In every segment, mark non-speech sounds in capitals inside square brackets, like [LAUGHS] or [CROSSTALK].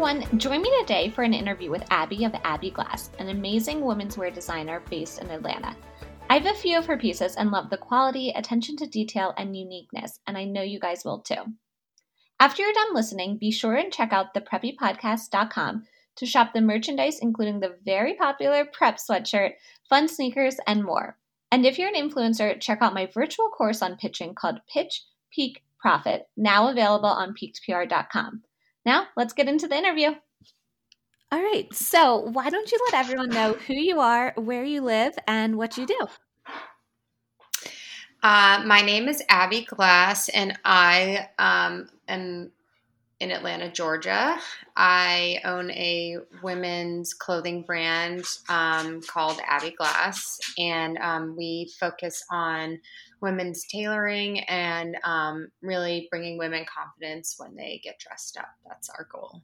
Everyone. Join me today for an interview with Abby of Abby Glass, an amazing women's wear designer based in Atlanta. I have a few of her pieces and love the quality, attention to detail, and uniqueness, and I know you guys will too. After you're done listening, be sure and check out thepreppypodcast.com to shop the merchandise, including the very popular prep sweatshirt, fun sneakers, and more. And if you're an influencer, check out my virtual course on pitching called Pitch, Peak, Profit, now available on peakedpr.com. Now, let's get into the interview. All right. So, why don't you let everyone know who you are, where you live, and what you do? Uh, my name is Abby Glass, and I um, am in Atlanta, Georgia. I own a women's clothing brand um, called Abby Glass, and um, we focus on women's tailoring and um, really bringing women confidence when they get dressed up. That's our goal.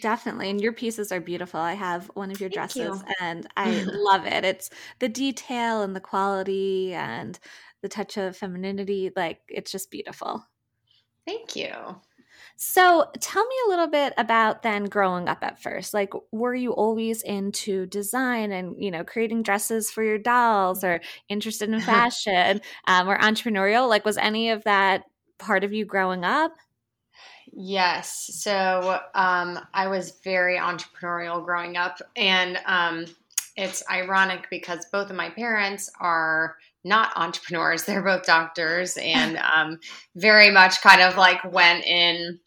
Definitely. And your pieces are beautiful. I have one of your Thank dresses you. and I [LAUGHS] love it. It's the detail and the quality and the touch of femininity. Like, it's just beautiful. Thank you. So tell me a little bit about then growing up at first. Like, were you always into design and, you know, creating dresses for your dolls or interested in [LAUGHS] fashion um, or entrepreneurial? Like, was any of that part of you growing up? Yes. So um, I was very entrepreneurial growing up. And um, it's ironic because both of my parents are not entrepreneurs. [LAUGHS] They're both doctors and [LAUGHS] um, very much kind of like went in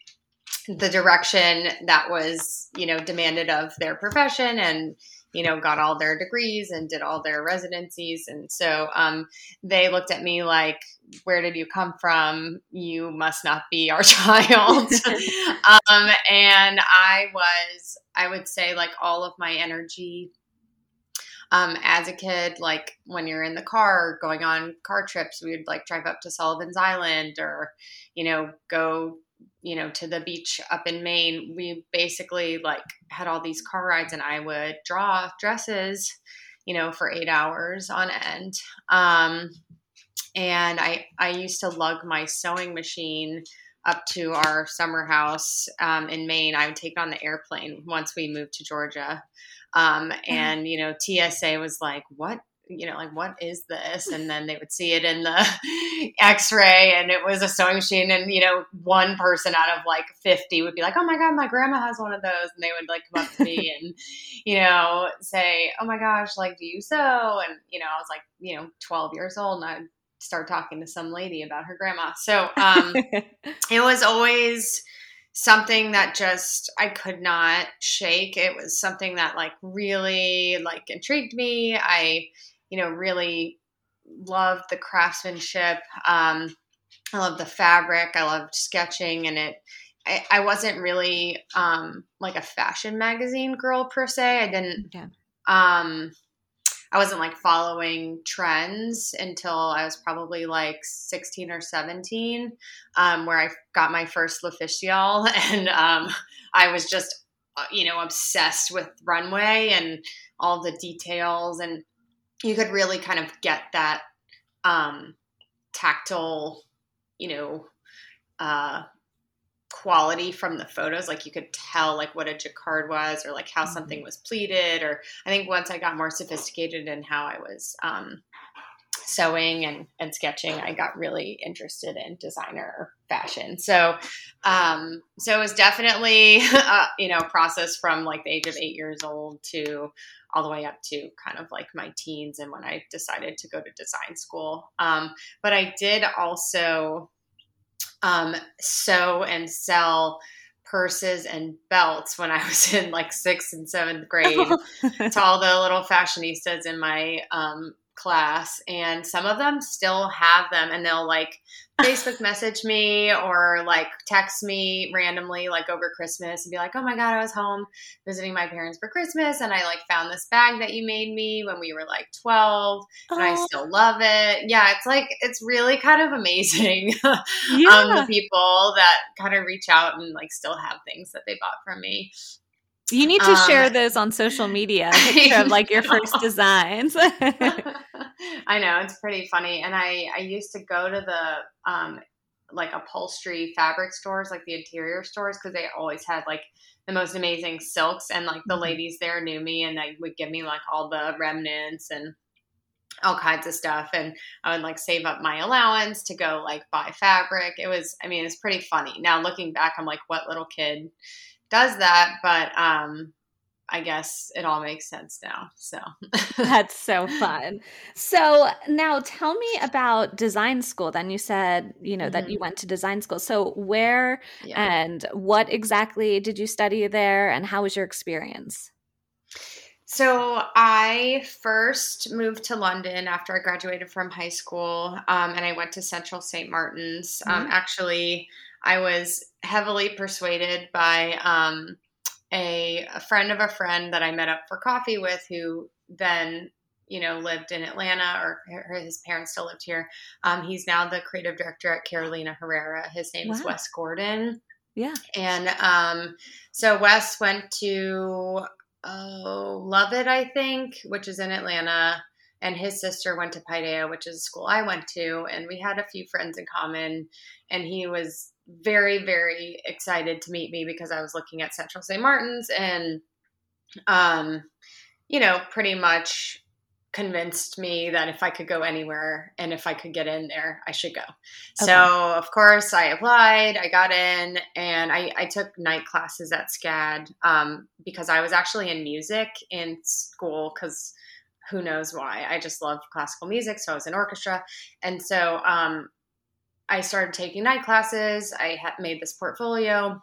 the direction that was, you know, demanded of their profession and, you know, got all their degrees and did all their residencies. And so um, they looked at me like, where did you come from? You must not be our [LAUGHS] child. [LAUGHS] um, and I was, I would say, like all of my energy um, as a kid, like when you're in the car going on car trips, we would like drive up to Sullivan's Island or, you know, go, you know, to the beach up in Maine. We basically like had all these car rides and I would draw dresses, you know, for eight hours on end. Um, and I, I used to lug my sewing machine up to our summer house um, in Maine. I would take it on the airplane once we moved to Georgia. Um, and, you know, TSA was like, what? You know, like, what is this? And then they would see it in the [LAUGHS] x ray, and it was a sewing machine. And, you know, one person out of like 50 would be like, oh my God, my grandma has one of those. And they would like come up to me [LAUGHS] and, you know, say, oh my gosh, like, do you sew? And, you know, I was like, you know, 12 years old, and I'd start talking to some lady about her grandma. So um, [LAUGHS] it was always something that just I could not shake. It was something that like really like intrigued me. I, you know, really loved the craftsmanship. Um, I loved the fabric. I loved sketching, and it. I, I wasn't really um, like a fashion magazine girl per se. I didn't. Yeah. Um, I wasn't like following trends until I was probably like 16 or 17, um, where I got my first L'Officiel. [LAUGHS] And um, I was just, uh, you know, obsessed with runway and all the details. And you could really kind of get that um, tactile, you know, uh, quality from the photos like you could tell like what a jacquard was or like how mm-hmm. something was pleated or i think once i got more sophisticated in how i was um, sewing and, and sketching i got really interested in designer fashion. So um, so it was definitely [LAUGHS] uh, you know process from like the age of eight years old to all the way up to kind of like my teens and when i decided to go to design school. Um, but i did also um, sew and sell purses and belts when I [LAUGHS] was in like sixth and seventh grade [LAUGHS] to all the little fashionistas in my um, class and some of them still have them and they'll like [LAUGHS] Facebook message me or like text me randomly like over Christmas and be like, "Oh my god, I was home visiting my parents for Christmas and I like found this bag that you made me when we were like 12 and I still love it." Yeah, it's like it's really kind of amazing. Yeah. [LAUGHS] um the people that kind of reach out and like still have things that they bought from me. You need to um, share those on social media, picture of like your [LAUGHS] first designs. [LAUGHS] I know it's pretty funny, and I I used to go to the um like upholstery fabric stores, like the interior stores, because they always had like the most amazing silks, and like the mm-hmm. ladies there knew me, and they would give me like all the remnants and all kinds of stuff and i would like save up my allowance to go like buy fabric it was i mean it's pretty funny now looking back i'm like what little kid does that but um I guess it all makes sense now. So [LAUGHS] that's so fun. So now tell me about design school. Then you said, you know, mm-hmm. that you went to design school. So where yeah. and what exactly did you study there and how was your experience? So I first moved to London after I graduated from high school, um, and I went to Central St. Martin's. Um, mm-hmm. Um, actually, I was heavily persuaded by um, a, a friend of a friend that I met up for coffee with who then you know lived in Atlanta or his parents still lived here. Um, he's now the creative director at Carolina Herrera. His name wow. is Wes Gordon. Yeah. And um, so Wes went to oh, Lovett, I think, which is in Atlanta. And his sister went to Paideia, which is a school I went to. And we had a few friends in common. And he was very, very excited to meet me because I was looking at Central St. Martin's and, um, you know, pretty much convinced me that if I could go anywhere and if I could get in there, I should go. Okay. So, of course, I applied, I got in, and I, I took night classes at SCAD um, because I was actually in music in school because who knows why. I just love classical music. So, I was in orchestra. And so, um, I started taking night classes. I had made this portfolio.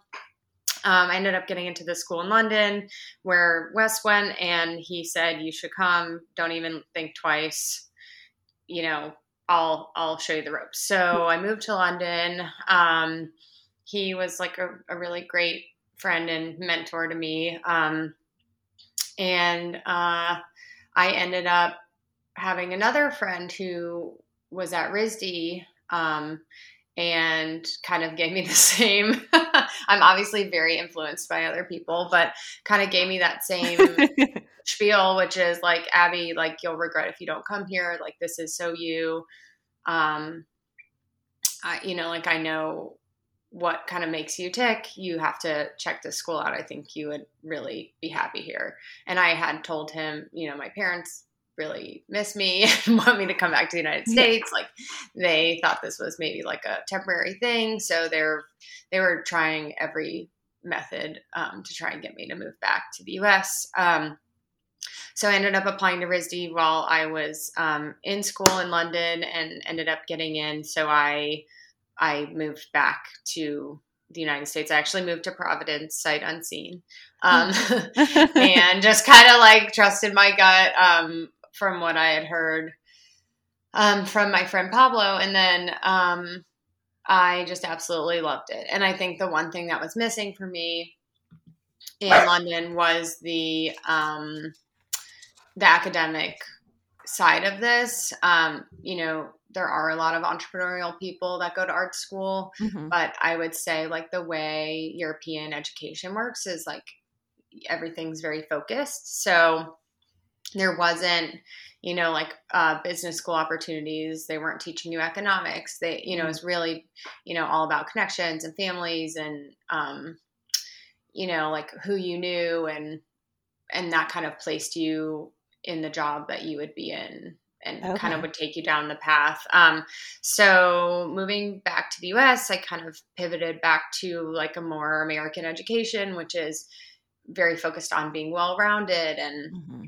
Um, I ended up getting into the school in London where Wes went, and he said, "You should come. Don't even think twice. You know, I'll I'll show you the ropes." So I moved to London. Um, he was like a, a, really great friend and mentor to me, um, and uh, I ended up having another friend who was at RISD um, and kind of gave me [LAUGHS] the same. [LAUGHS] I'm obviously very influenced by other people, but kind of gave me that same [LAUGHS] spiel, which is like, Abby, like you'll regret if you don't come here. Like this is so you. Um, I, you know, like I know what kind of makes you tick. You have to check this school out. I think you would really be happy here. And I had told him, you know, my parents really miss me [LAUGHS] and want me to come back to the United States. Yeah. Like they thought this was maybe like a temporary thing, so they're they were trying every method um, to try and get me to move back to the U.S. Um, so I ended up applying to RISD while I was um, in school in London and ended up getting in. So I I moved back to the United States. I actually moved to Providence, sight unseen, um, [LAUGHS] and just kind of like trusted my gut. Um, from what I had heard um, from my friend Pablo. And then um, I just absolutely loved it. And I think the one thing that was missing for me in London was the um, the academic side of this. Um, you know, there are a lot of entrepreneurial people that go to art school, mm-hmm. but I would say like the way European education works is like everything's very focused. So there wasn't you know like uh, business school opportunities they weren't teaching you economics they you know it's really you know all about connections and families and um, you know like who you knew and and that kind of placed you in the job that you would be in and okay. kind of would take you down the path. Um, so moving back to the US, I kind of pivoted back to like a more American education, which is very focused on being well rounded and mm-hmm.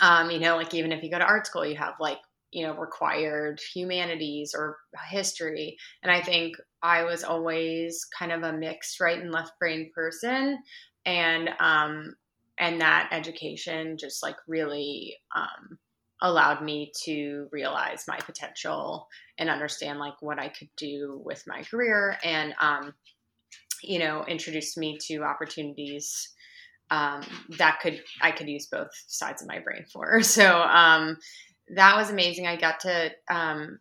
Um, you know, like even if you go to art school, you have like, you know, required humanities or history. And I think I was always kind of a mixed right and left brain person. And, um, and that education just like really, um, allowed me to realize my potential and understand like what I could do with my career and um, you know introduced me to opportunities um, that could I could use both sides of my brain for. [LAUGHS] So um, that was amazing. I got to um,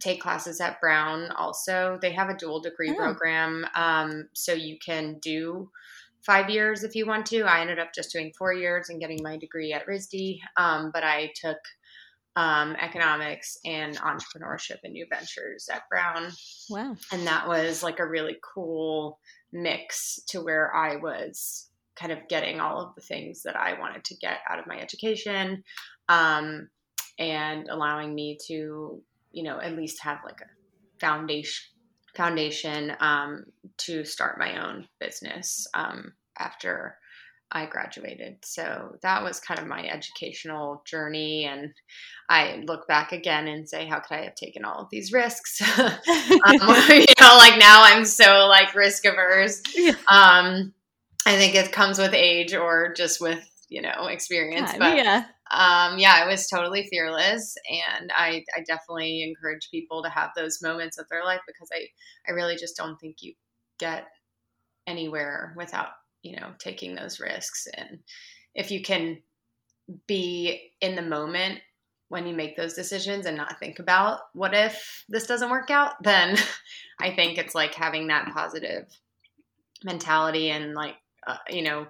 take classes at Brown. Also, they have a dual degree oh. program, um, so you can do five years if you want to. I ended up just doing four years and getting my degree at RISD, um, but I took um, economics and entrepreneurship and new ventures at Brown. Wow. And that was like a really cool mix to where I was kind of getting all of the things that I wanted to get out of my education um, and allowing me to, you know, at least have like a foundation foundation um, to start my own business um, after I graduated. So that was kind of my educational journey. And I look back again and say, how could I have taken all of these risks? [LAUGHS] um, [LAUGHS] you know, like now I'm so like risk averse. [LAUGHS] Um, I think it comes with age or just with, you know, experience. Yeah, but yeah. Um, yeah, I was totally fearless, and I, I definitely encourage people to have those moments of their life because I, I really just don't think you get anywhere without you know taking those risks and if you can be in the moment when you make those decisions and not think about what if this doesn't work out then [LAUGHS] i think it's like having that positive mentality and like uh, you know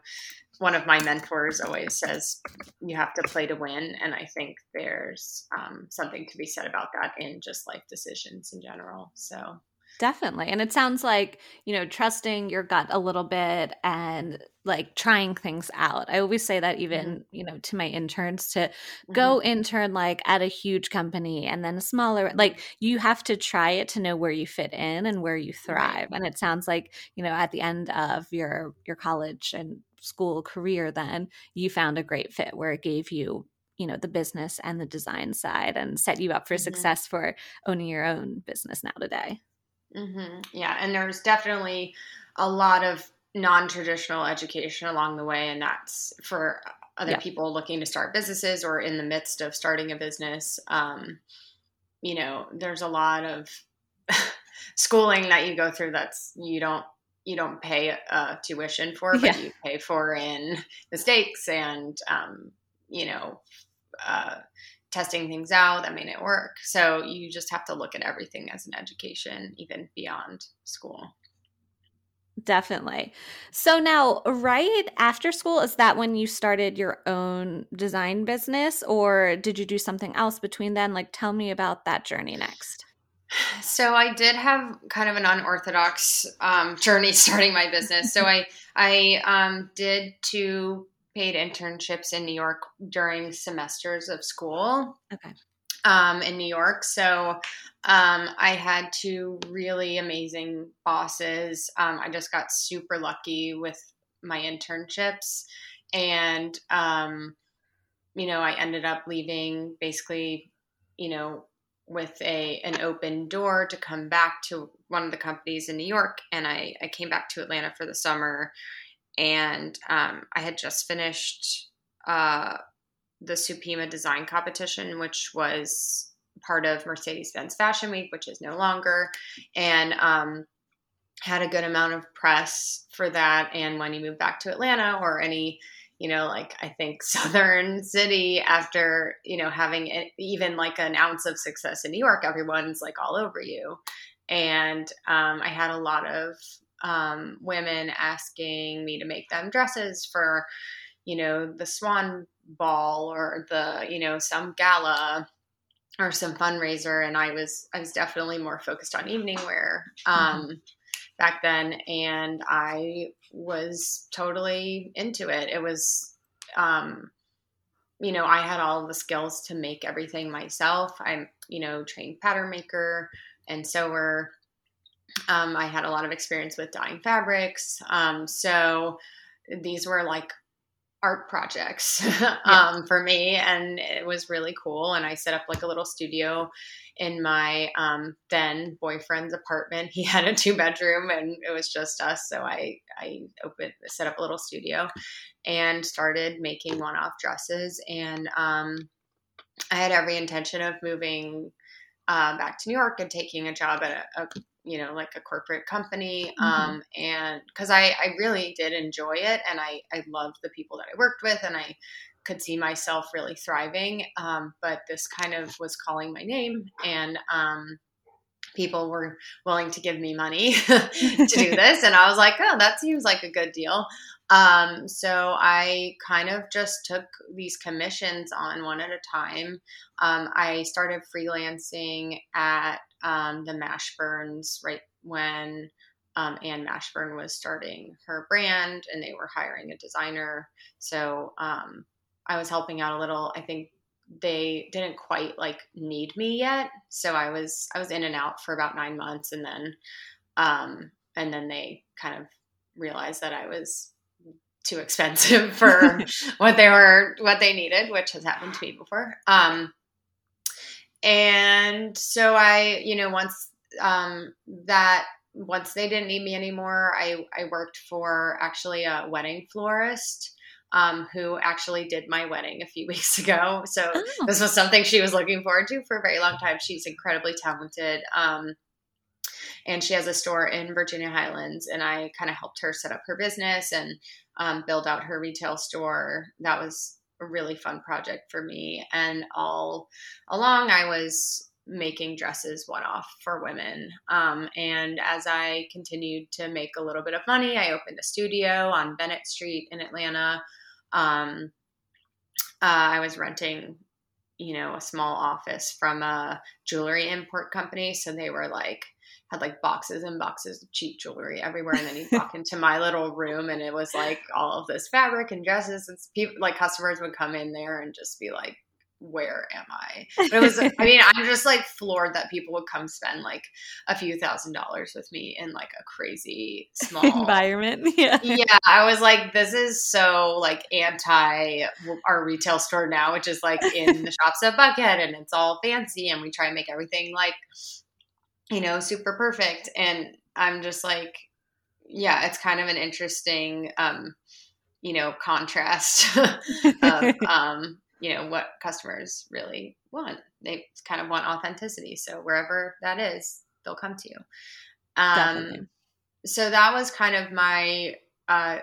one of my mentors always says you have to play to win and i think there's um, something to be said about that in just life decisions in general so Definitely. And it sounds like, you know, trusting your gut a little bit and like trying things out. I always say that even, mm-hmm. you know, to my interns to mm-hmm. go intern like at a huge company and then a smaller like you have to try it to know where you fit in and where you thrive. And it sounds like, you know, at the end of your your college and school career then you found a great fit where it gave you you know the business and the design side and set you up for mm-hmm. success for owning your own business now today Mm-hmm. Yeah, and there's definitely a lot of non-traditional education along the way, and that's for other yeah. people looking to start businesses or in the midst of starting a business. Um, you know, there's a lot of [LAUGHS] schooling that you go through that's you don't you don't pay uh, tuition for, but yeah. you pay for in mistakes and um, you know uh, testing things out that may not work. So you just have to look at everything as an education, even beyond school. Definitely. So now, right after school, is that when you started your own design business, or did you do something else between then? Like, tell me about that journey next. So I did have kind of an unorthodox um, [LAUGHS] journey starting my business. So I I um, did two paid internships in New York during semesters of school. Okay. Um, in New York. So um, I had two really amazing bosses. Um, I just got super lucky with my internships. And, um, you know, I ended up leaving basically, you know, with a an open door to come back to one of the companies in New York. And I, I came back to Atlanta for the summer and um, I had just finished uh, the Supima design competition, which was part of Mercedes Benz Fashion Week, which is no longer, and um, had a good amount of press for that. And when you move back to Atlanta or any, you know, like I think [LAUGHS] Southern City, after you know having even like an ounce of success in New York, everyone's like all over you. And um, I had a lot of um, women asking me to make them dresses for, you know, the Swan Ball or the, you know, some gala or some fundraiser. And I was, I was definitely more focused on evening wear um, mm-hmm. back then. And I was totally into it. It was, um, you know, I had all the skills to make everything myself. I'm, you know, trained pattern maker and sewer. Um, I had a lot of experience with dyeing fabrics. Um, so these were like art projects [LAUGHS] yeah. um, for me, and it was really cool. And I set up like a little studio in my um, then boyfriend's apartment. He [LAUGHS] had a two bedroom, and it was just us. So I I opened set up a little studio and started making one off dresses and um, I had every intention of moving uh, back to New York and taking a job at a, a you know like a corporate company mm-hmm. um, and because I, I really did enjoy it and I, I loved the people that I worked with and I could see myself really thriving um, but this kind of was calling my name and um, people were willing to give me money [LAUGHS] to do [LAUGHS] this and i was like oh that seems like a good deal um, so I kind of just took these commissions on one at a time. Um, I started freelancing at um, the Mashburns right when um, Ann Mashburn was starting her brand and they were hiring a designer. So um, I was helping out a little. I think they didn't quite like need me yet, so I was I was in and out for about nine months, and then um, and then they kind of realized that I was too [LAUGHS] expensive for [LAUGHS] what they were what they needed, which has happened to me before. Um, and so I, you know, once um, that once they didn't need me anymore, I I worked for actually a wedding florist. Um, who actually did my wedding a few [LAUGHS] weeks ago. So oh. this was something she was looking forward to for a very long time. She's incredibly talented. Um, and she has a store in Virginia Highlands, and I kind of helped her set up her business and um, build out her retail store. That was a really fun project for me. And all along, I was making dresses one off for women. Um, and as I continued to make a little bit of money, I opened a studio on Bennett Street in Atlanta. Um, uh, I was renting, you know, a small office from a jewelry import company. So they were like, had like boxes and boxes of cheap jewelry everywhere. And then you walk into my little room and it was like all of this fabric and dresses. And people, like customers would come in there and just be like, where am I? But it was, I mean, I'm just like floored that people would come spend like a few thousand dollars with me in like a crazy small [LAUGHS] environment. [LAUGHS] Yeah. Yeah. I was like, this is so like anti our retail store now, which is like in the shops at Buckhead and it's all fancy and we try and make everything like you know, super perfect. And I'm just like, yeah, it's kind of an interesting, um, you know, contrast [LAUGHS] of, [LAUGHS] um, you know, what customers really want. They kind of want authenticity. So wherever that is, they'll come to you. Um, so that was kind of my uh,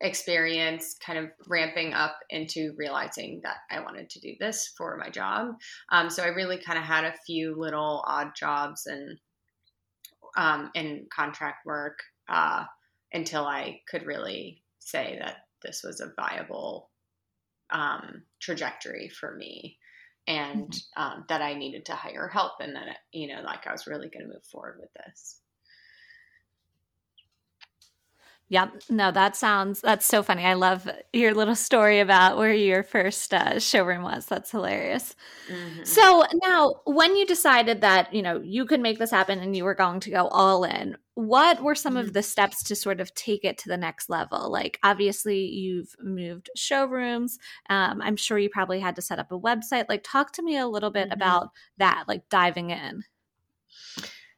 experience kind of ramping up into realizing that I wanted to do this for my job. Um, so I really kind of had a few little odd jobs and um, in contract work uh, until I could really say that this was a viable um, trajectory for me and mm-hmm. um, that I needed to hire help and that, you know, like I was really going to move forward with this. Yep. No, that sounds that's so funny. I love your little story about where your first uh, showroom was. That's hilarious. Mm-hmm. So now, when you decided that you know you could make this happen and you were going to go all in, what were some mm-hmm. of the steps to sort of take it to the next level? Like, obviously, you've moved showrooms. Um, I'm sure you probably had to set up a website. Like, talk to me a little bit mm-hmm. about that. Like diving in.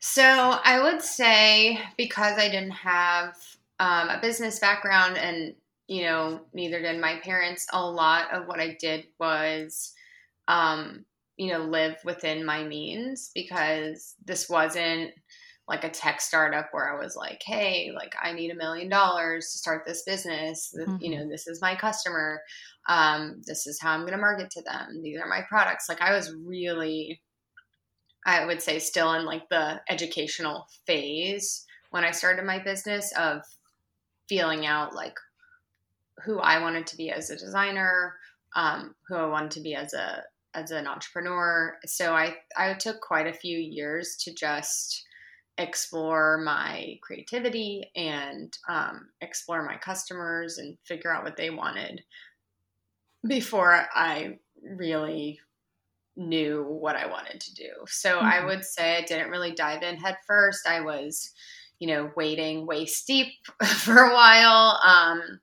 So I would say because I didn't have um, a business background, and you know, neither did my parents. A lot of what I did was, um, you know, live within my means because this wasn't like a tech startup where I was like, hey, like I need a million dollars to start this business. Mm-hmm. You know, this is my customer. Um, this is how I'm going to market to them. These are my products. Like I was really, I would say, still in like the educational phase when I started my business of feeling out like who I wanted to be as a designer, um, who I wanted to be as a as an entrepreneur. So I I took quite a few years to just explore my creativity and um, explore my customers and figure out what they wanted before I really knew what I wanted to do. So mm-hmm. I would say I didn't really dive in head first. I was you know, wading waist deep [LAUGHS] for a while um,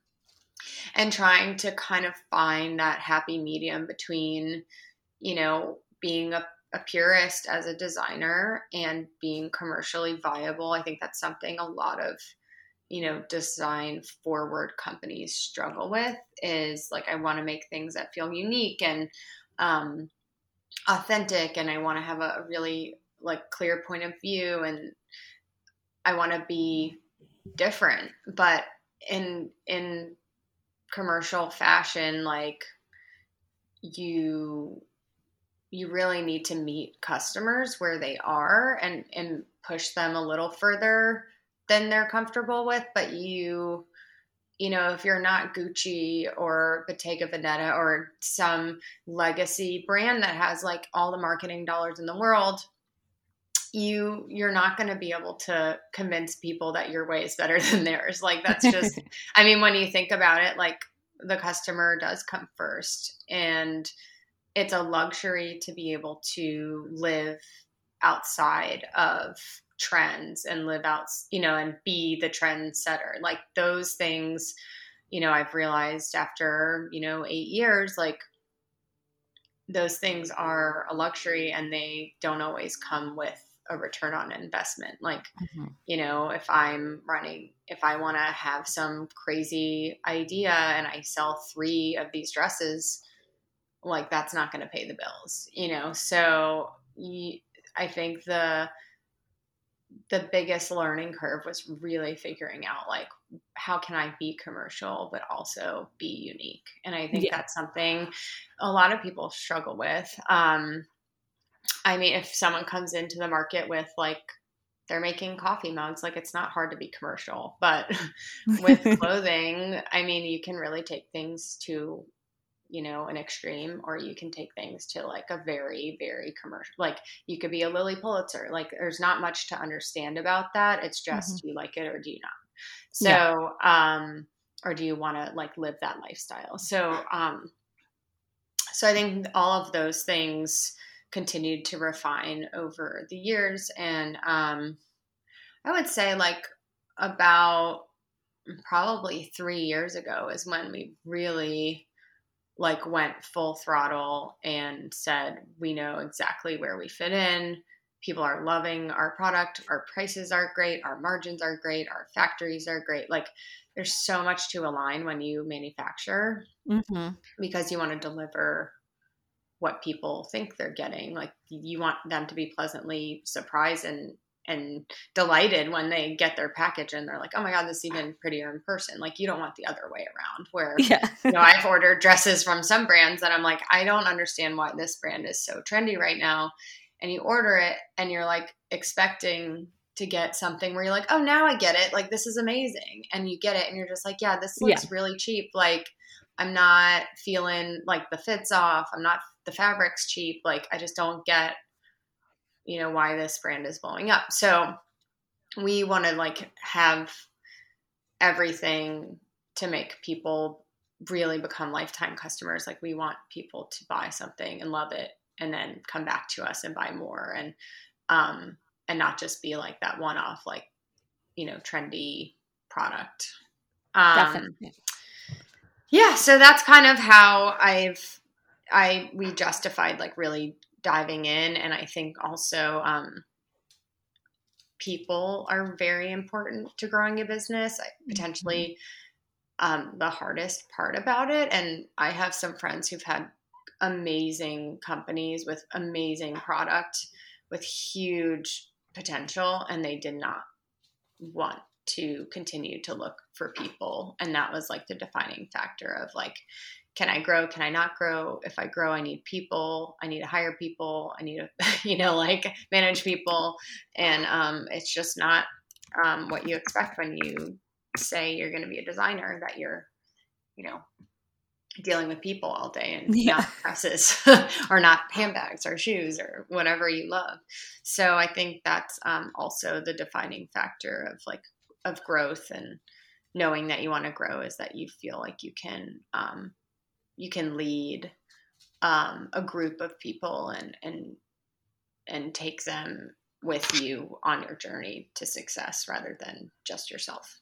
and trying to kind of find that happy medium between, you know, being a, a purist as a designer and being commercially viable. I think that's something a lot of you know design forward companies struggle with is like i want to make things that feel unique and um, authentic and I want to have a really like clear point of view and I want to be different. But in in commercial fashion, like you you really need to meet customers where they are and and push them a little further than they're comfortable with but you you know if you're not gucci or bottega veneta or some legacy brand that has like all the marketing dollars in the world you you're not going to be able to convince people that your way is better [LAUGHS] than theirs. Like that's [LAUGHS] just i mean when you think about it like the customer does come first and it's a luxury to be able to live outside of trends and live out you know and be the trendsetter. Like those things you know i've realized after you know 8 years like those things are a luxury and they don't always come with a return on investment. Like, mm-hmm. you know, if I'm running, if I want to have some crazy idea and I sell three of these dresses, like that's not going to pay the bills, you know? So I think the, the biggest learning curve was really figuring out like how can I be commercial but also be unique. And I think yeah. that's something a lot of people struggle with. Um, I mean, if someone comes into the market with like they're making coffee mugs, like it's not hard to be commercial. But [LAUGHS] with [LAUGHS] clothing, I mean, you can really take things to, you know, an extreme, or you can take things to like a very, very commercial. Like you could be a Lilly Pulitzer. Like there's not much to understand about that. It's just mm-hmm. do you like it or do you not? So, yeah. um, or do you want to like live that lifestyle? So, um, so I think all of those things continued to refine over the years. And um, I would say, like, about probably three years ago is when we really like went full throttle and said we know exactly where we fit in. People are loving our product. Our prices are great. Our margins are great. Our factories are great. Like there's so much to align when you manufacture mm-hmm. because you want to deliver what people think they're getting. Like you want them to be pleasantly surprised and and delighted when they get their package and they're like, "Oh my god, this is even prettier in person." Like you don't want the other way around. Where yeah. you know, I've ordered dresses from some brands that I'm like, I don't understand why this brand is so trendy right now. And you order it and you're like expecting to get something where you're like, "Oh, now I get it. Like this is amazing." And you get it and you're just like, "Yeah, this looks yeah. really cheap." Like I'm not feeling like the fits off. I'm not the fabric's cheap. Like I just don't get, you know, why this brand is blowing up. So we want to like have everything to make people really become lifetime customers. Like we want people to buy something and love it and then come back to us and buy more and um and not just be like that one off like you know trendy product. Um, Definitely. Yeah, so that's kind of how I've I we justified like really diving in, and I think also um, people are very important to growing a business. Potentially, mm-hmm. um, the hardest part about it, and I have some friends who've had amazing companies with amazing product with huge potential, and they did not want to continue to look for people and that was like the defining factor of like can I grow? Can I not grow? If I grow, I need people. I need to hire people. I need to, [LAUGHS] you know, like manage people. And um, it's just not um, what you expect when you say you're going to be a designer, that you're, you know, dealing with people all day and yeah. not [LAUGHS] dresses [LAUGHS] or not handbags or shoes or whatever you love. So I think that's um, also the defining factor of like, of growth and knowing that you want to grow is that you feel like you can um, you can lead um, a group of people and and and take them with you on your journey to success rather than just yourself.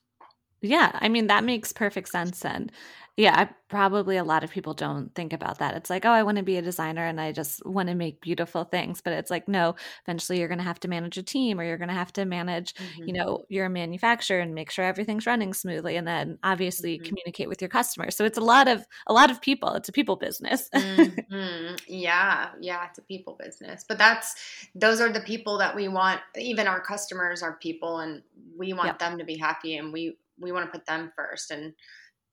Yeah, I mean that makes perfect sense and yeah, I, probably a lot of people don't think about that. It's like, oh, I want to be a designer and I just want to make beautiful things, but it's like, no, eventually you're going to have to manage a team or you're going to have to manage, mm-hmm. you know, your manufacturer and make sure everything's running smoothly and then obviously mm-hmm. communicate with your customers. So it's a lot of a lot of people. It's a people business. [LAUGHS] mm-hmm. Yeah, yeah, it's a people business. But that's those are the people that we want even our customers are people and we want yep. them to be happy and we we want to put them first and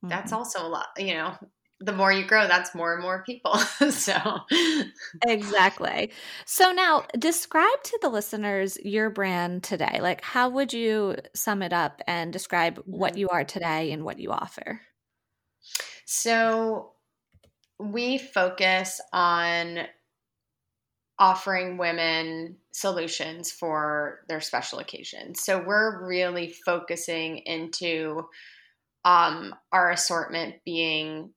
that's mm-hmm. also a lot you know the more you grow that's more and more people. [LAUGHS] So exactly. So now describe to the listeners your brand today. Like how would you sum it up and describe what mm-hmm. you are today and what you offer? So we focus on offering women solutions for their special occasions. So we're really focusing into um, our assortment being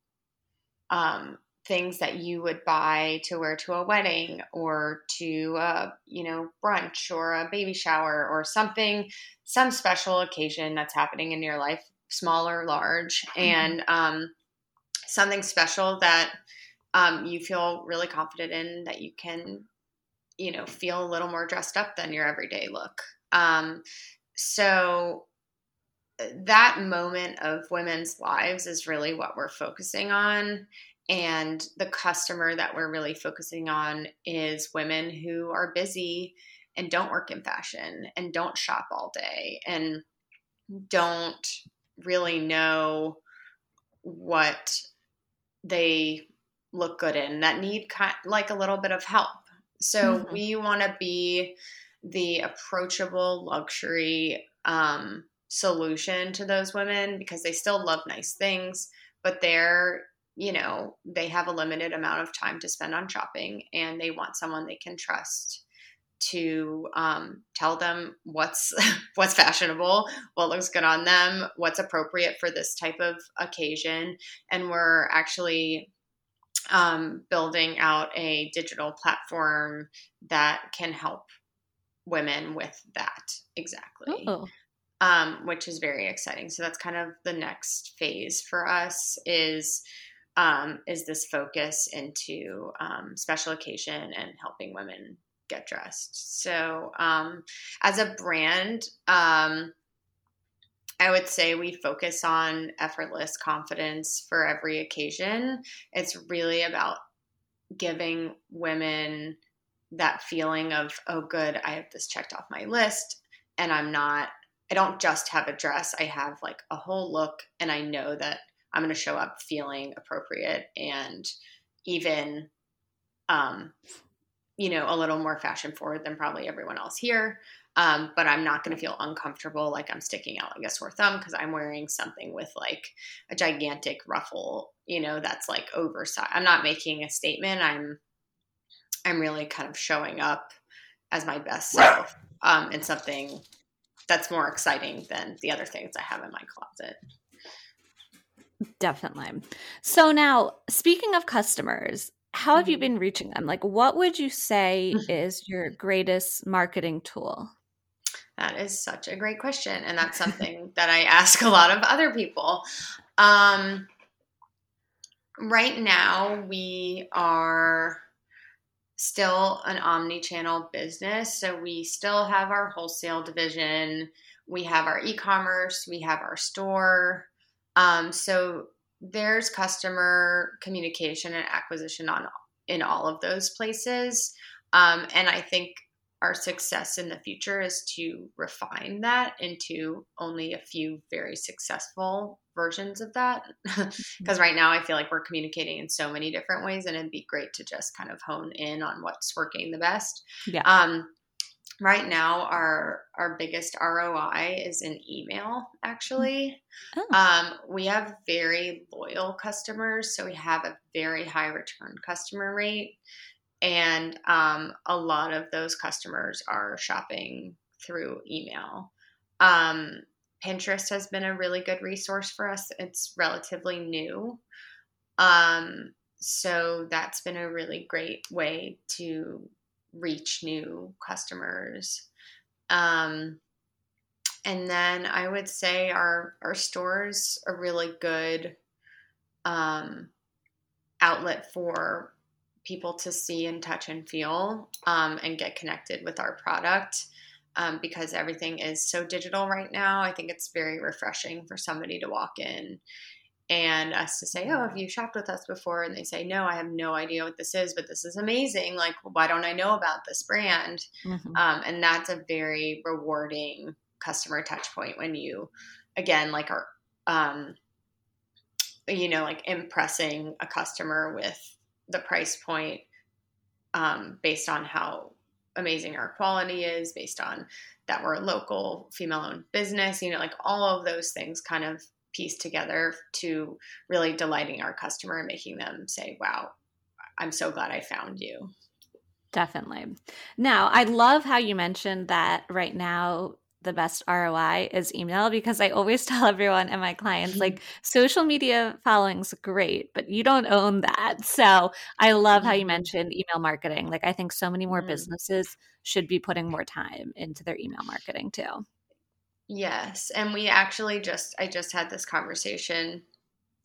um, things that you would buy to wear to a wedding or to a you know brunch or a baby shower or something some special occasion that's happening in your life small or large mm-hmm. and um, something special that um, you feel really confident in that you can you know feel a little more dressed up than your everyday look um, so that moment of women's lives is really what we're focusing on. And the customer that we're really focusing on is women who are busy and don't work in fashion and don't shop all day and don't really know what they look good in that need kind like a little bit of help. So mm-hmm. we want to be the approachable luxury um, solution to those women because they still love nice things, but they're, you know, they have a limited amount of time to spend on shopping and they want someone they can trust to um, tell them what's [LAUGHS] what's fashionable, what looks good on them, what's appropriate for this type of occasion, and we're actually um, building out a digital platform that can help women with that. Exactly. Ooh um, which is very exciting. So that's kind of the next phase for us is um, is this focus into um, special occasion and helping women get dressed. So um, as a brand, um, I would say we focus on effortless confidence for every occasion. It's really about giving women that feeling of, oh, good, I have this checked off my list and I'm not I don't just have a dress, I have like a whole look, and I know that I'm going to show up feeling appropriate and even, um, you know, a little more fashion forward than probably everyone else here. Um, but I'm not going to feel uncomfortable like I'm sticking out like a sore thumb because I'm wearing something with like a gigantic ruffle, you know, that's like oversized. I'm not making a statement. I'm, I'm really kind of showing up as my best self um, in something that's more exciting than the other things I have in my closet. Definitely. So now, speaking of customers, how have you mm-hmm. been reaching them? Like, what would you say [LAUGHS] is your greatest marketing tool? That is such a great question. And that's something that I ask a lot of other people. Um, right now, we are still an omni-channel business. So we still have our wholesale division, we have our e-commerce, we have our store. Um, so there's customer communication and acquisition on in all of those places. Um, and I think our success in the future is to refine that into only a few very successful versions of that. [LAUGHS] Because right now I feel like we're communicating in so many different ways, and it'd be great to just kind of hone in on what's working the best. Yeah. Um, right now our our biggest ROI is in email actually. Oh. Um, we have very loyal customers, so we have a very high return customer rate and um, a lot of those customers are shopping through email. Um, Pinterest has been a really good resource for us. It's relatively new. Um, so that's been a really great way to reach new customers. Um, and then I would say our our stores a really good um, outlet for people to see and touch and feel um, and get connected with our product um, because everything is so digital right now. I think it's very refreshing for somebody to walk in and us to say, Oh, have you shopped with us before? And they say, No, I have no idea what this is, but this is amazing. Like, why don't I know about this brand? Mm-hmm. Um, and that's a very rewarding customer touch point when you, again, like, are, um, you know, like impressing a customer with the price point um, based on how amazing our quality is, based on that we're a local female owned business, you know, like all of those things kind of piece together to really delighting our customer and making them say, wow, I'm so glad I found you. Definitely. Now, I love how you mentioned that right now the best ROI is email because I always [LAUGHS] tell everyone and my clients mm-hmm. like social media following's great, but you don't own that. So I love how you mm-hmm. mentioned email marketing. Like I think so many more mm-hmm. businesses should be putting more time into their email marketing too. Yes, and we actually just I just had this conversation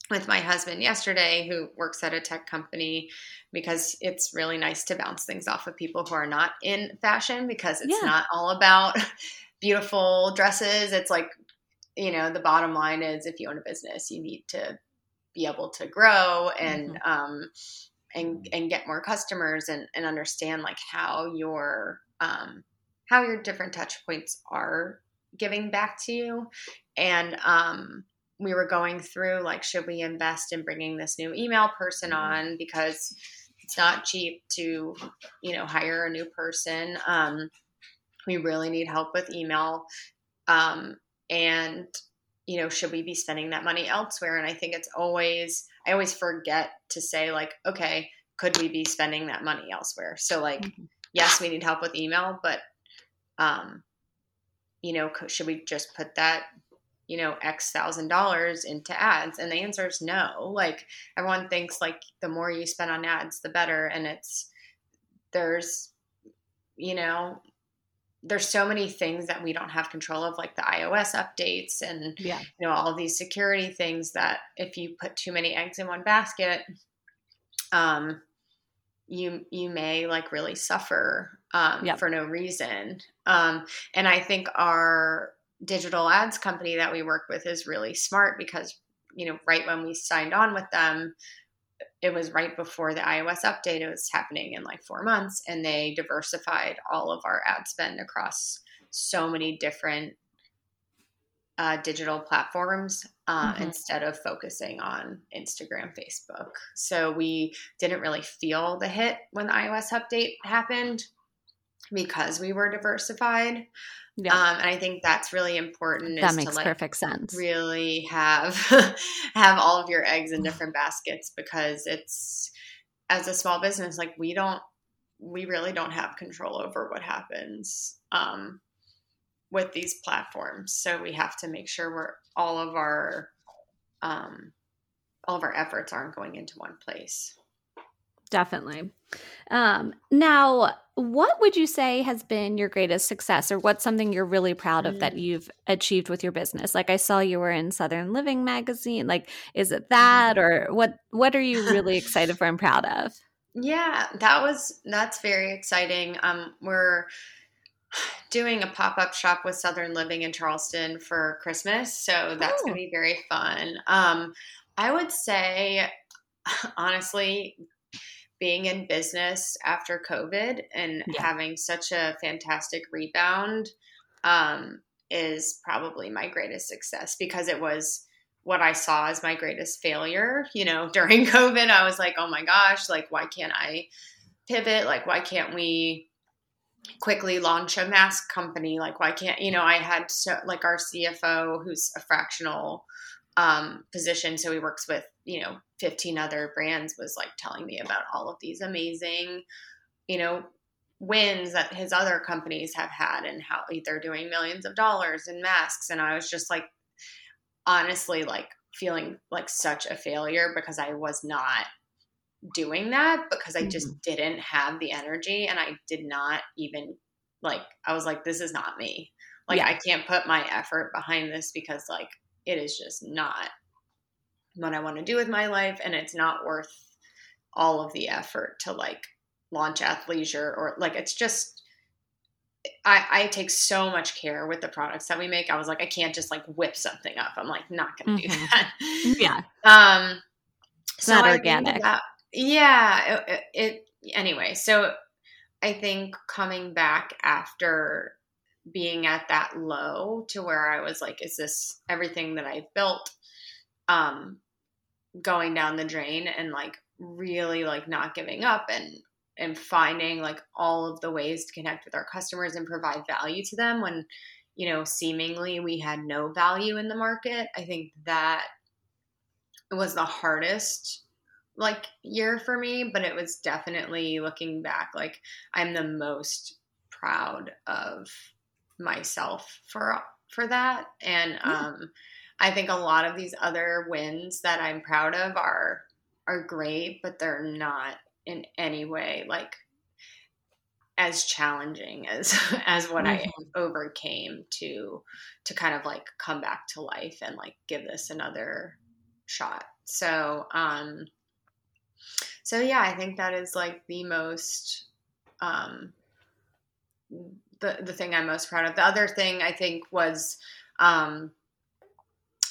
with my husband yesterday who works at a tech company because it's really nice to bounce things off of people who are not in fashion because it's yeah. not all about [LAUGHS] beautiful dresses. It's like, you know, the bottom line is if you own a business, you need to be able to grow and mm-hmm. um and and get more customers and and understand like how your um how your different touch points are giving back to you and um we were going through like should we invest in bringing this new email person mm-hmm. on because it's not cheap to you know hire a new person um we really need help with email. Um, and, you know, should we be spending that money elsewhere? And I think it's always, I always forget to say, like, okay, could we be spending that money elsewhere? So, like, mm-hmm. yes, we need help with email, but, um, you know, should we just put that you know x thousand dollars into ads and the answer is no like everyone thinks like the more you spend on ads the better and it's there's you know there's so many things that we don't have control of like the ios updates and yeah. you know all these security things that if you put too many eggs in one basket um you you may like really suffer um, yep. for no reason um, and i think our digital ads company that we work with is really smart because you know right when we signed on with them it was right before the iOS update. It was happening in like four months, and they diversified all of our ad spend across so many different uh, digital platforms uh, mm-hmm. instead of focusing on Instagram, Facebook. So we didn't really feel the hit when the iOS update happened because we were diversified. Yeah. Um, and I think that's really important. That makes to, like, perfect sense. Really have [LAUGHS] have all of your eggs in different baskets because it's as a small business, like we don't, we really don't have control over what happens um, with these platforms. So we have to make sure we're all of our um, all of our efforts aren't going into one place. Definitely. Um, now, what would you say has been your greatest success, or what's something you're really proud of that mm. you've achieved with your business? Like I saw you were in Southern Living magazine. Like, is it that, or what? What are you really excited [LAUGHS] for and proud of? Yeah, that was that's very exciting. Um, we're doing a pop up shop with Southern Living in Charleston for Christmas, so that's going to be very fun. Um, I would say, [LAUGHS] honestly, being in business after COVID and yeah. having such a fantastic rebound um, is probably my greatest success because it was what I saw as my greatest failure. You know, [LAUGHS] during COVID, I was like, oh my gosh, like, why can't I pivot? Like, why can't we? quickly launch a mask company like why can't you know i had so like our cfo who's a fractional um, position. So he works with, you know, 15 other brands, was like telling me about all of these amazing, you know, wins that his other companies have had and how they're doing millions of dollars in masks. And I was just like, honestly, like feeling like such a failure because I was not doing that because I just mm-hmm. didn't have the energy and I did not even like I was like, this is not me. Like Yeah. I can't put my effort behind this because like it is just not what I want to do with my life, and it's not worth all of the effort to like launch athleisure or like it's just. I, I take so much care with the products that we make. I was like, I can't just like whip something up. I'm like, not gonna do Mhm. that. [LAUGHS] Yeah. Um, It's not I organic. that- yeah. It, it- anyway. So I think coming back after being at that low to where I was like, is this everything that I've built, um, going down the drain and like really like not giving up and and finding like all of the ways to connect with our customers and provide value to them when you know seemingly we had no value in the market. I think that was the hardest like year for me but it was definitely looking back like i'm the most proud of myself for for that. And um i think a lot of these other wins that i'm proud of are are great but they're not in any way like as challenging [LAUGHS] as as what i overcame to to kind of like come back to life and like give this another shot. So um so yeah i think that is like the most um the the thing i'm most proud of. The other thing i think was um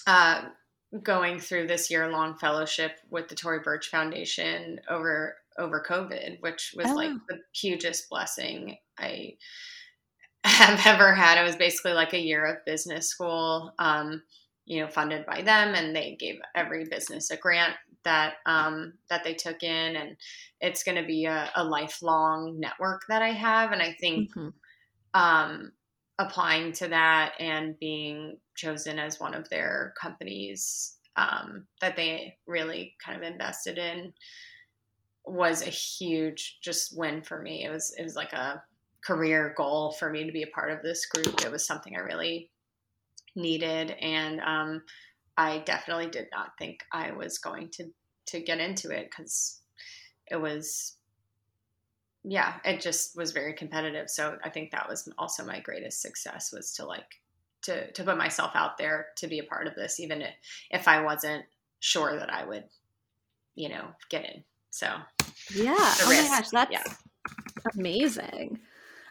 uh going through this year long fellowship with the Tory Burch Foundation over over COVID, which was Oh, like the hugest blessing I have [LAUGHS] ever had. It was basically like a year of business school, um, you know, funded by them, and they gave every business a grant that um, that they took in, and it's going to be a, a lifelong network that I have, and I think Mhm. um, applying to that and being chosen as one of their companies um, that they really kind of invested in was a huge just win for me. It was it was like a career goal for me to be a part of this group. It was something I really needed, and um, I definitely did not think I was going to to get into it because it was yeah it just was very competitive so i think that was also my greatest success was to like to to put myself out there to be a part of this even if, if i wasn't sure that i would you know get in so Yeah. Oh my gosh, that's yeah. amazing.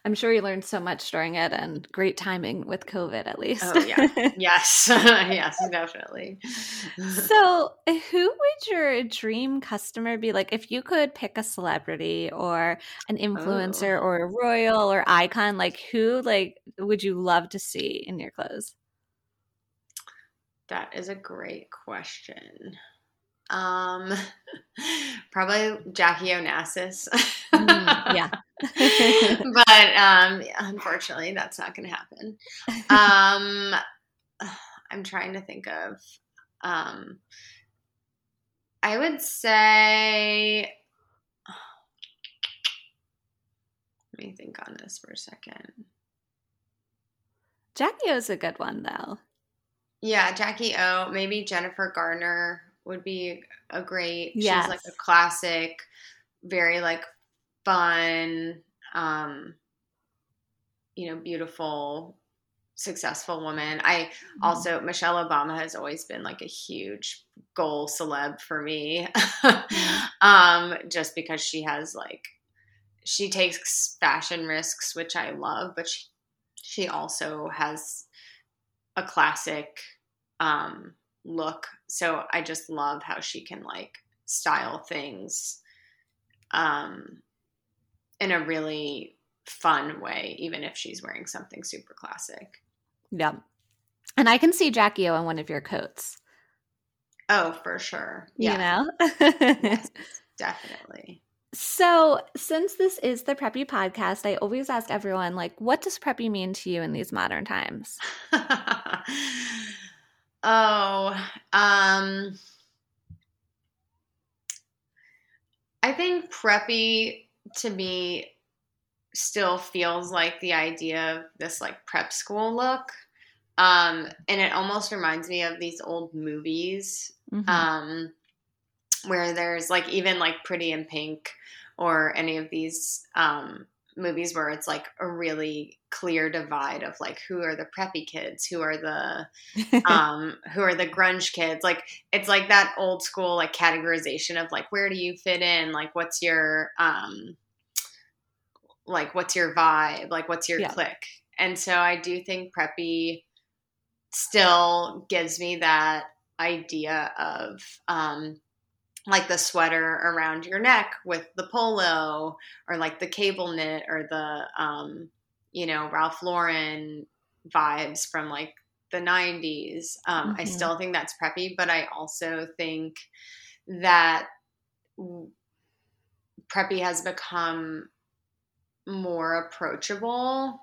I'm sure you learned so much during it and great timing with COVID at least. Oh, yeah. [LAUGHS] yes [LAUGHS] yes definitely so, who would your dream customer be? Like, if you could pick a celebrity or an oh. influencer Oh. or a royal or icon, like who, like, would you love to see in your clothes? that is a great question um [LAUGHS] probably jackie onassis Mm, yeah. [LAUGHS] but um unfortunately that's not gonna happen um [SIGHS] i'm trying to think of um i would say [SIGHS] let me think on this for a second Jackie O's a good one, though. yeah jackie o maybe jennifer garner would be a great she's like a classic very like fun um you know beautiful successful woman. I also michelle obama has always been like a huge goal celeb for me. [LAUGHS] Um just because she has like she takes fashion risks which i love but she, she also has a classic um look so i just love how she can like style things um in a really fun way even if she's wearing something super classic Yeah. And I can see Jackie O in one of your coats. oh for sure yeah You know? Yes, [LAUGHS] definitely So, since this is the Preppy podcast, I always ask everyone, like, what does Preppy mean to you in these modern times? [LAUGHS] oh, um, I think preppy to me still feels like the idea of this like prep school look. Um, and it almost reminds me of these old movies Mhm. um, where there's like even like Pretty in Pink or any of these um, movies where it's like a really clear divide of like who are the preppy kids who are the [LAUGHS] um who are the grunge kids like it's like that old school like categorization of like where do you fit in? Like what's your um like what's your vibe? Like what's your yeah. clique and so i do think preppy still gives me that idea of um like the sweater around your neck with the polo or like the cable knit or the um you know Ralph Lauren vibes from like the 90s um mm-hmm. I still think that's preppy but I also think that preppy has become more approachable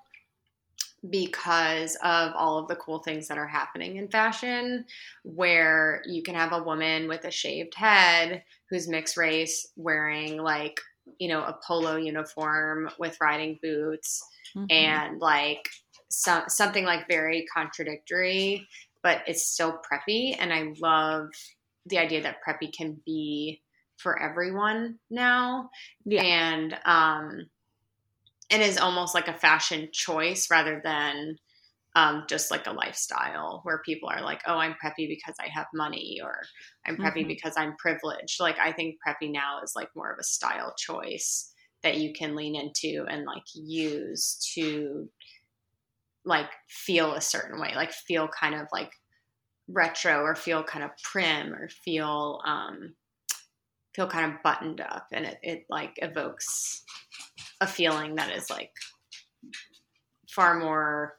because of all of the cool things that are happening in fashion, where you can have a woman with a shaved head who's mixed race wearing like, you know, a polo uniform with riding boots mm-hmm. and like some, something like very contradictory, but it's still preppy. And I love the idea that preppy can be for everyone now. Yeah. And, um, and is almost like a fashion choice rather than um, just like a lifestyle where people are like, oh, I'm preppy because I have money or I'm preppy mm-hmm. because I'm privileged. Like, I think preppy now is like more of a style choice that you can lean into and like use to like feel a certain way, like feel kind of like retro or feel kind of prim or feel um feel kind of buttoned up and it, it like evokes a feeling that is like far more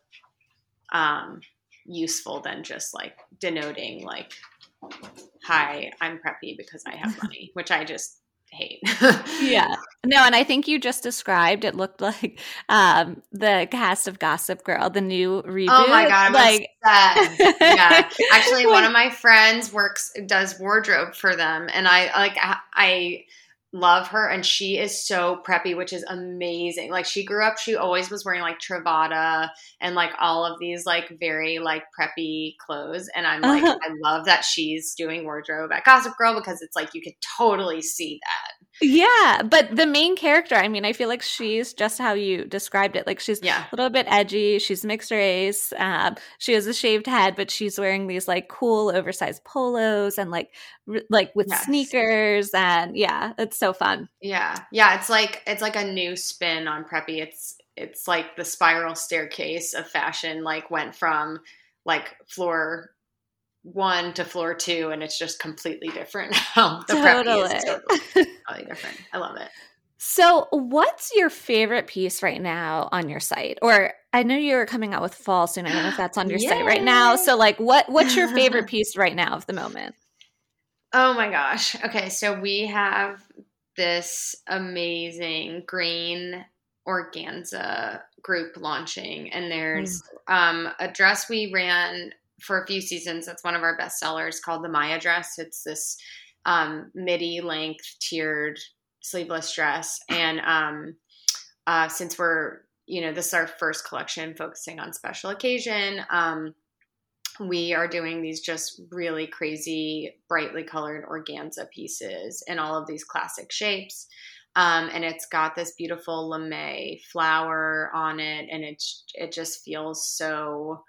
um, useful than just like denoting like hi i'm preppy because i have [LAUGHS] money which i just hate. Yeah no and i think you just described it looked [LAUGHS] like um the cast of gossip girl the new reboot oh my god I'm like yeah. Actually one of [LAUGHS] my friends works does wardrobe for them and i like I, I love her and she is so preppy which is amazing. Like she grew up she always was wearing like Travada and like all of these like very like preppy clothes and i'm like i love that she's doing wardrobe at gossip girl because it's like you could totally see that yeah, but the main character, I mean, I feel like she's just how you described it. Like she's yeah. a little bit edgy. She's mixed race. Um, she has a shaved head, but she's wearing these like cool oversized polos and like r- like with yes. sneakers and yeah, it's so fun. Yeah, yeah, it's like it's like a new spin on preppy. It's it's like the spiral staircase of fashion. Like went from like floor one to floor two and it's just completely different now. [LAUGHS] the totally. is totally, totally [LAUGHS] different. I love it. So, what's your favorite piece right now on your site? Or I know you're coming out with fall soon. I don't know if that's on your site right now. So, like, what what's your favorite [LAUGHS] piece right now of the moment? Oh my gosh. Okay, so we have this amazing green organza group launching, and there's mm. um, a dress we ran for a few seasons. That's one of our best sellers called the Maya dress. It's this um, midi length tiered sleeveless dress. And um, uh, since we're, you know, this is our first collection focusing on special occasion, um, we are doing these just really crazy, brightly colored organza pieces in all of these classic shapes. Um, and it's got this beautiful lame flower on it, and it's it just feels so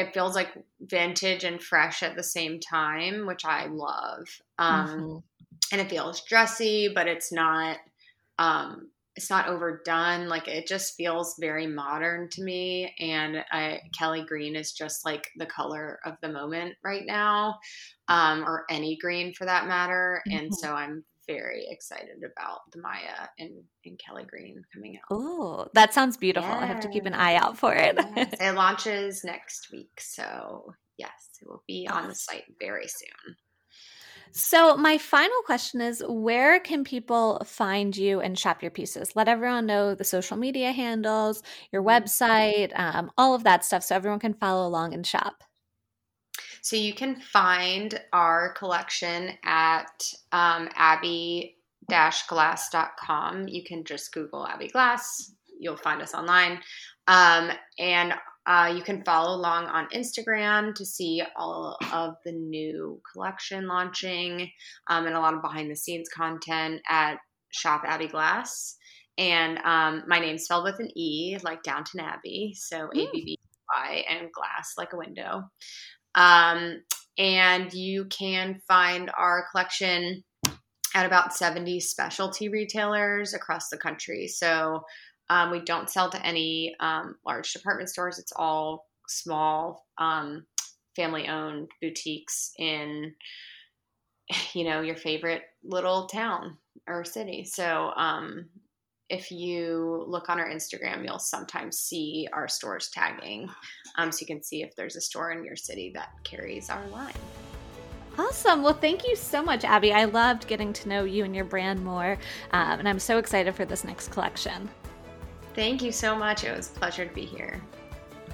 it feels like vintage and fresh at the same time, which I love. Um, mm-hmm. And it feels dressy, but it's not. Um, it's not overdone. Like it just feels very modern to me. And I, Kelly green is just like the color of the moment right now, um, or any green for that matter. Mm-hmm. And so I'm very excited about the Maya and, and Kelly Green coming out. Oh, that sounds beautiful. Yes. I have to keep an eye out for it. yes. [LAUGHS] It launches next week. So, yes, it will be on the site very soon. So, my final question is where can people find you and shop your pieces? Let everyone know the social media handles, your mm-hmm. website, um, all of that stuff so everyone can follow along and shop. So you can find our collection at um, abbey-glass.com. You can just Google Abbey Glass. You'll find us online. Um, and uh, you can follow along on Instagram to see all of the new collection launching um, and a lot of behind the scenes content at Shop Abbey Glass. and um, my name's spelled with an E, like Downton Abbey. So A B B Y and glass, like a window. Um, and you can find our collection at about 70 specialty retailers across the country. So um, we don't sell to any um, large department stores. It's all small, um, family owned boutiques in, you know, your favorite little town or city. So um, if you look on our Instagram, you'll sometimes see our stores tagging. Um, so you can see if there's a store in your city that carries our line. Awesome. Well, thank you so much, Abbey. I loved getting to know you and your brand more. Um, and I'm so excited for this next collection. Thank you so much. It was a pleasure to be here.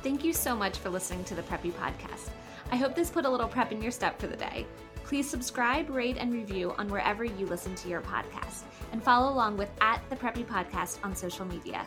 Thank you so much for listening to the Preppy Podcast. I hope this put a little prep in your step for the day. Please subscribe, rate, and review on wherever you listen to your podcast, and follow along with at the Preppy Podcast on social media.